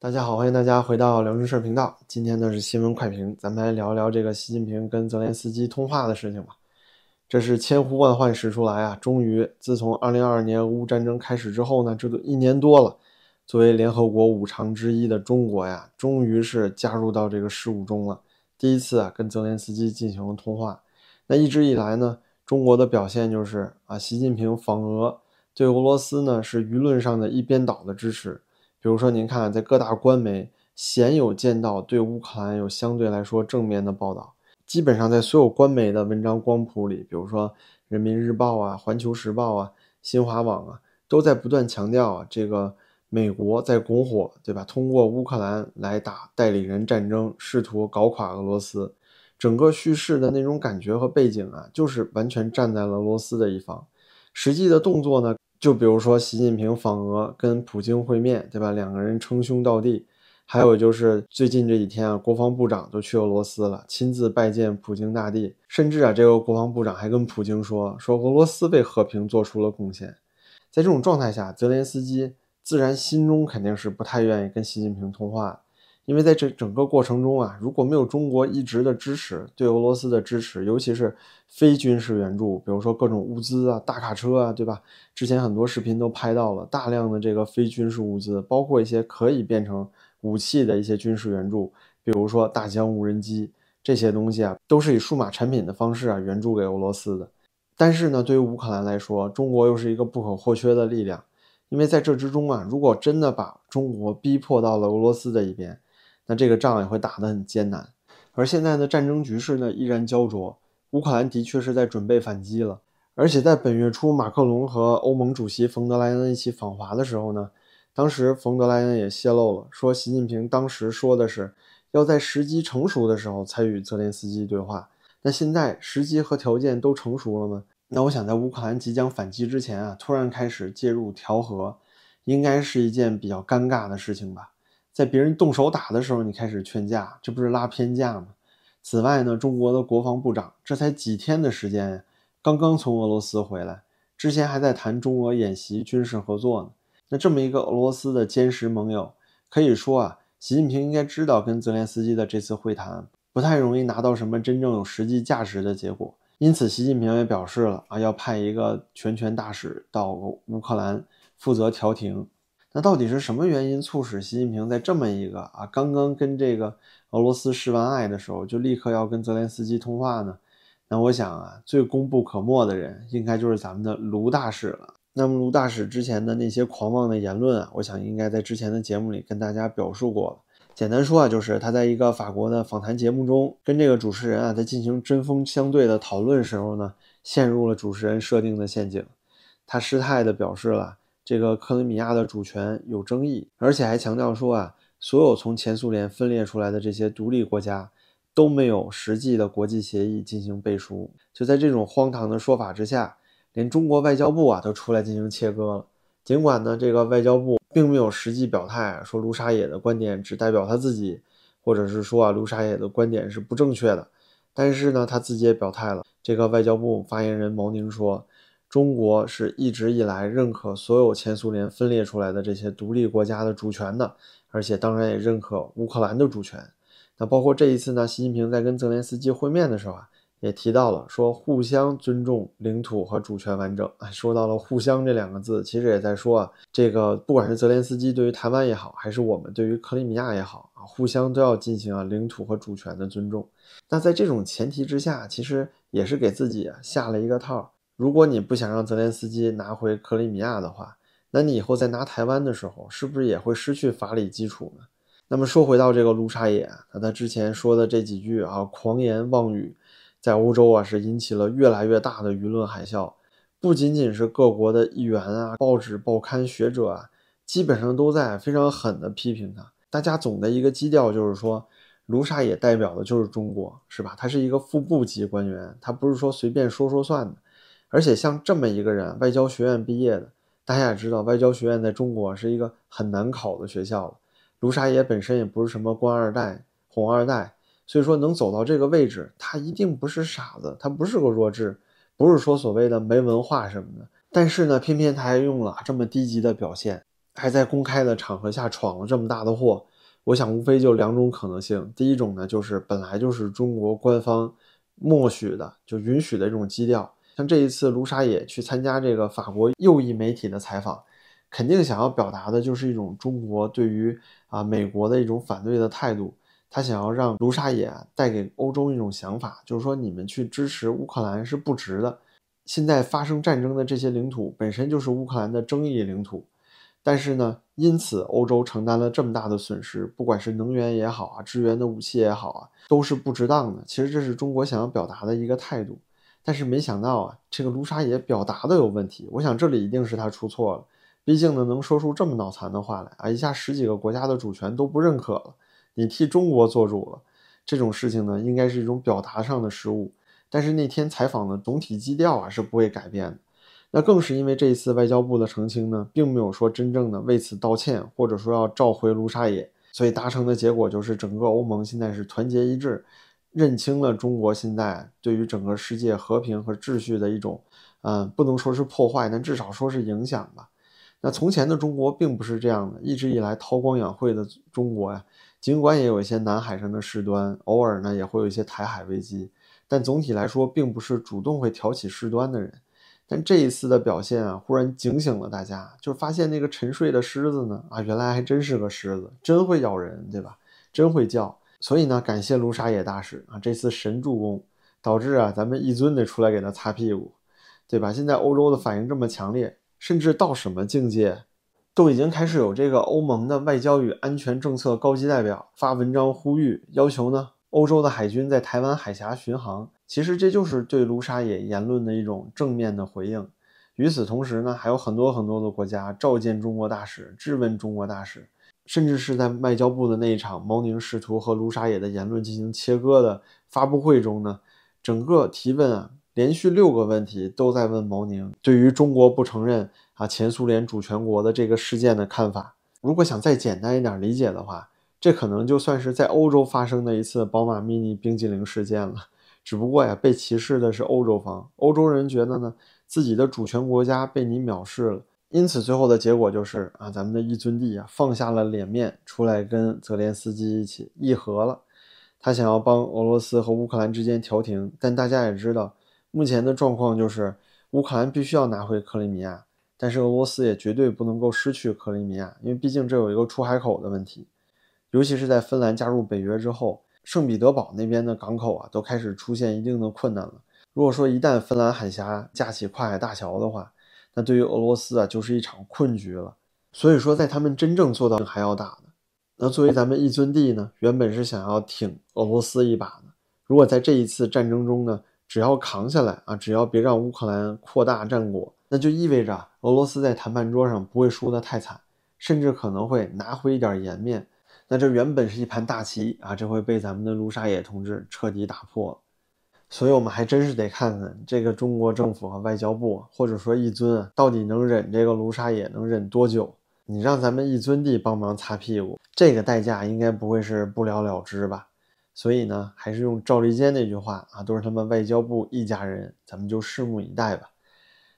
大家好，欢迎大家回到辽宁事频道。今天呢是新闻快评，咱们来聊一聊这个习近平跟泽连斯基通话的事情吧。这是千呼万唤始出来啊！终于，自从2022年俄乌战争开始之后呢，这都一年多了。作为联合国五常之一的中国呀，终于是加入到这个事务中了。第一次啊，跟泽连斯基进行了通话。那一直以来呢，中国的表现就是啊，习近平访俄对俄罗斯呢是舆论上的一边倒的支持。比如说，您看，在各大官媒鲜有见到对乌克兰有相对来说正面的报道。基本上在所有官媒的文章光谱里，比如说《人民日报》啊、《环球时报》啊、新华网啊，都在不断强调啊，这个美国在拱火，对吧？通过乌克兰来打代理人战争，试图搞垮俄罗斯。整个叙事的那种感觉和背景啊，就是完全站在俄罗斯的一方。实际的动作呢？就比如说，习近平访俄跟普京会面，对吧？两个人称兄道弟。还有就是最近这几天啊，国防部长都去俄罗斯了，亲自拜见普京大帝。甚至啊，这个国防部长还跟普京说，说俄罗斯为和平做出了贡献。在这种状态下，泽连斯基自然心中肯定是不太愿意跟习近平通话。因为在这整个过程中啊，如果没有中国一直的支持，对俄罗斯的支持，尤其是非军事援助，比如说各种物资啊、大卡车啊，对吧？之前很多视频都拍到了大量的这个非军事物资，包括一些可以变成武器的一些军事援助，比如说大疆无人机这些东西啊，都是以数码产品的方式啊援助给俄罗斯的。但是呢，对于乌克兰来说，中国又是一个不可或缺的力量，因为在这之中啊，如果真的把中国逼迫到了俄罗斯的一边。那这个仗也会打得很艰难，而现在的战争局势呢依然焦灼，乌克兰的确是在准备反击了。而且在本月初，马克龙和欧盟主席冯德莱恩一起访华的时候呢，当时冯德莱恩也泄露了，说习近平当时说的是要在时机成熟的时候才与泽连斯基对话。那现在时机和条件都成熟了吗？那我想在乌克兰即将反击之前啊，突然开始介入调和，应该是一件比较尴尬的事情吧。在别人动手打的时候，你开始劝架，这不是拉偏架吗？此外呢，中国的国防部长这才几天的时间呀，刚刚从俄罗斯回来，之前还在谈中俄演习、军事合作呢。那这么一个俄罗斯的坚实盟友，可以说啊，习近平应该知道跟泽连斯基的这次会谈不太容易拿到什么真正有实际价值的结果，因此习近平也表示了啊，要派一个全权大使到乌克兰负责调停。那到底是什么原因促使习近平在这么一个啊刚刚跟这个俄罗斯示完爱的时候，就立刻要跟泽连斯基通话呢？那我想啊，最功不可没的人应该就是咱们的卢大使了。那么卢大使之前的那些狂妄的言论啊，我想应该在之前的节目里跟大家表述过了。简单说啊，就是他在一个法国的访谈节目中，跟这个主持人啊在进行针锋相对的讨论时候呢，陷入了主持人设定的陷阱。他失态的表示了。这个克里米亚的主权有争议，而且还强调说啊，所有从前苏联分裂出来的这些独立国家都没有实际的国际协议进行背书。就在这种荒唐的说法之下，连中国外交部啊都出来进行切割了。尽管呢，这个外交部并没有实际表态，说卢沙野的观点只代表他自己，或者是说啊卢沙野的观点是不正确的，但是呢，他自己也表态了。这个外交部发言人毛宁说。中国是一直以来认可所有前苏联分裂出来的这些独立国家的主权的，而且当然也认可乌克兰的主权。那包括这一次呢，习近平在跟泽连斯基会面的时候啊，也提到了说互相尊重领土和主权完整。啊，说到了“互相”这两个字，其实也在说啊，这个不管是泽连斯基对于台湾也好，还是我们对于克里米亚也好啊，互相都要进行啊领土和主权的尊重。那在这种前提之下，其实也是给自己啊下了一个套。如果你不想让泽连斯基拿回克里米亚的话，那你以后在拿台湾的时候，是不是也会失去法理基础呢？那么说回到这个卢沙野，那他之前说的这几句啊狂言妄语，在欧洲啊是引起了越来越大的舆论海啸，不仅仅是各国的议员啊、报纸报刊、学者啊，基本上都在非常狠的批评他。大家总的一个基调就是说，卢沙野代表的就是中国，是吧？他是一个副部级官员，他不是说随便说说算的。而且像这么一个人，外交学院毕业的，大家也知道，外交学院在中国是一个很难考的学校了。卢沙野本身也不是什么官二代、红二代，所以说能走到这个位置，他一定不是傻子，他不是个弱智，不是说所谓的没文化什么的。但是呢，偏偏他还用了这么低级的表现，还在公开的场合下闯了这么大的祸，我想无非就两种可能性。第一种呢，就是本来就是中国官方默许的，就允许的这种基调。像这一次卢沙野去参加这个法国右翼媒体的采访，肯定想要表达的就是一种中国对于啊美国的一种反对的态度。他想要让卢沙野带给欧洲一种想法，就是说你们去支持乌克兰是不值的。现在发生战争的这些领土本身就是乌克兰的争议领土，但是呢，因此欧洲承担了这么大的损失，不管是能源也好啊，支援的武器也好啊，都是不值当的。其实这是中国想要表达的一个态度，但是没想到啊，这个卢沙野表达的有问题。我想这里一定是他出错了，毕竟呢，能说出这么脑残的话来啊，一下十几个国家的主权都不认可了。你替中国做主了，这种事情呢，应该是一种表达上的失误。但是那天采访的总体基调啊是不会改变的。那更是因为这一次外交部的澄清呢，并没有说真正的为此道歉，或者说要召回卢沙野，所以达成的结果就是整个欧盟现在是团结一致，认清了中国现在对于整个世界和平和秩序的一种，嗯，不能说是破坏，但至少说是影响吧。那从前的中国并不是这样的，一直以来韬光养晦的中国呀。尽管也有一些南海上的事端，偶尔呢也会有一些台海危机，但总体来说并不是主动会挑起事端的人。但这一次的表现啊，忽然警醒了大家，就发现那个沉睡的狮子呢，啊，原来还真是个狮子，真会咬人，对吧？真会叫。所以呢，感谢卢沙野大使啊，这次神助攻，导致啊咱们一尊得出来给他擦屁股，对吧？现在欧洲的反应这么强烈，甚至到什么境界？都已经开始有这个欧盟的外交与安全政策高级代表发文章呼吁，要求呢欧洲的海军在台湾海峡巡航。其实这就是对卢沙野言论的一种正面的回应。与此同时呢，还有很多很多的国家召见中国大使，质问中国大使，甚至是在外交部的那一场毛宁试图和卢沙野的言论进行切割的发布会中呢，整个提问啊，连续六个问题都在问毛宁对于中国不承认。啊，前苏联主权国的这个事件的看法，如果想再简单一点理解的话，这可能就算是在欧洲发生的一次宝马 mini 冰激凌事件了。只不过呀，被歧视的是欧洲方，欧洲人觉得呢，自己的主权国家被你藐视了，因此最后的结果就是啊，咱们的一尊帝啊放下了脸面，出来跟泽连斯基一起议和了。他想要帮俄罗斯和乌克兰之间调停，但大家也知道，目前的状况就是乌克兰必须要拿回克里米亚。但是俄罗斯也绝对不能够失去克里米亚，因为毕竟这有一个出海口的问题，尤其是在芬兰加入北约之后，圣彼得堡那边的港口啊都开始出现一定的困难了。如果说一旦芬兰海峡架起跨海大桥的话，那对于俄罗斯啊就是一场困局了。所以说，在他们真正做到还要打呢，那作为咱们一尊帝呢，原本是想要挺俄罗斯一把的。如果在这一次战争中呢，只要扛下来啊，只要别让乌克兰扩大战果。那就意味着俄罗斯在谈判桌上不会输得太惨，甚至可能会拿回一点颜面。那这原本是一盘大棋啊，这会被咱们的卢沙野同志彻底打破了。所以，我们还真是得看看这个中国政府和外交部，或者说一尊啊，到底能忍这个卢沙野能忍多久？你让咱们一尊地帮忙擦屁股，这个代价应该不会是不了了之吧？所以呢，还是用赵立坚那句话啊，都是他们外交部一家人，咱们就拭目以待吧。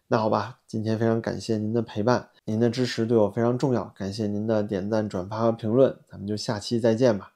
那好吧，今天非常感谢您的陪伴，您的支持对我非常重要，感谢您的点赞、转发和评论，咱们就下期再见吧。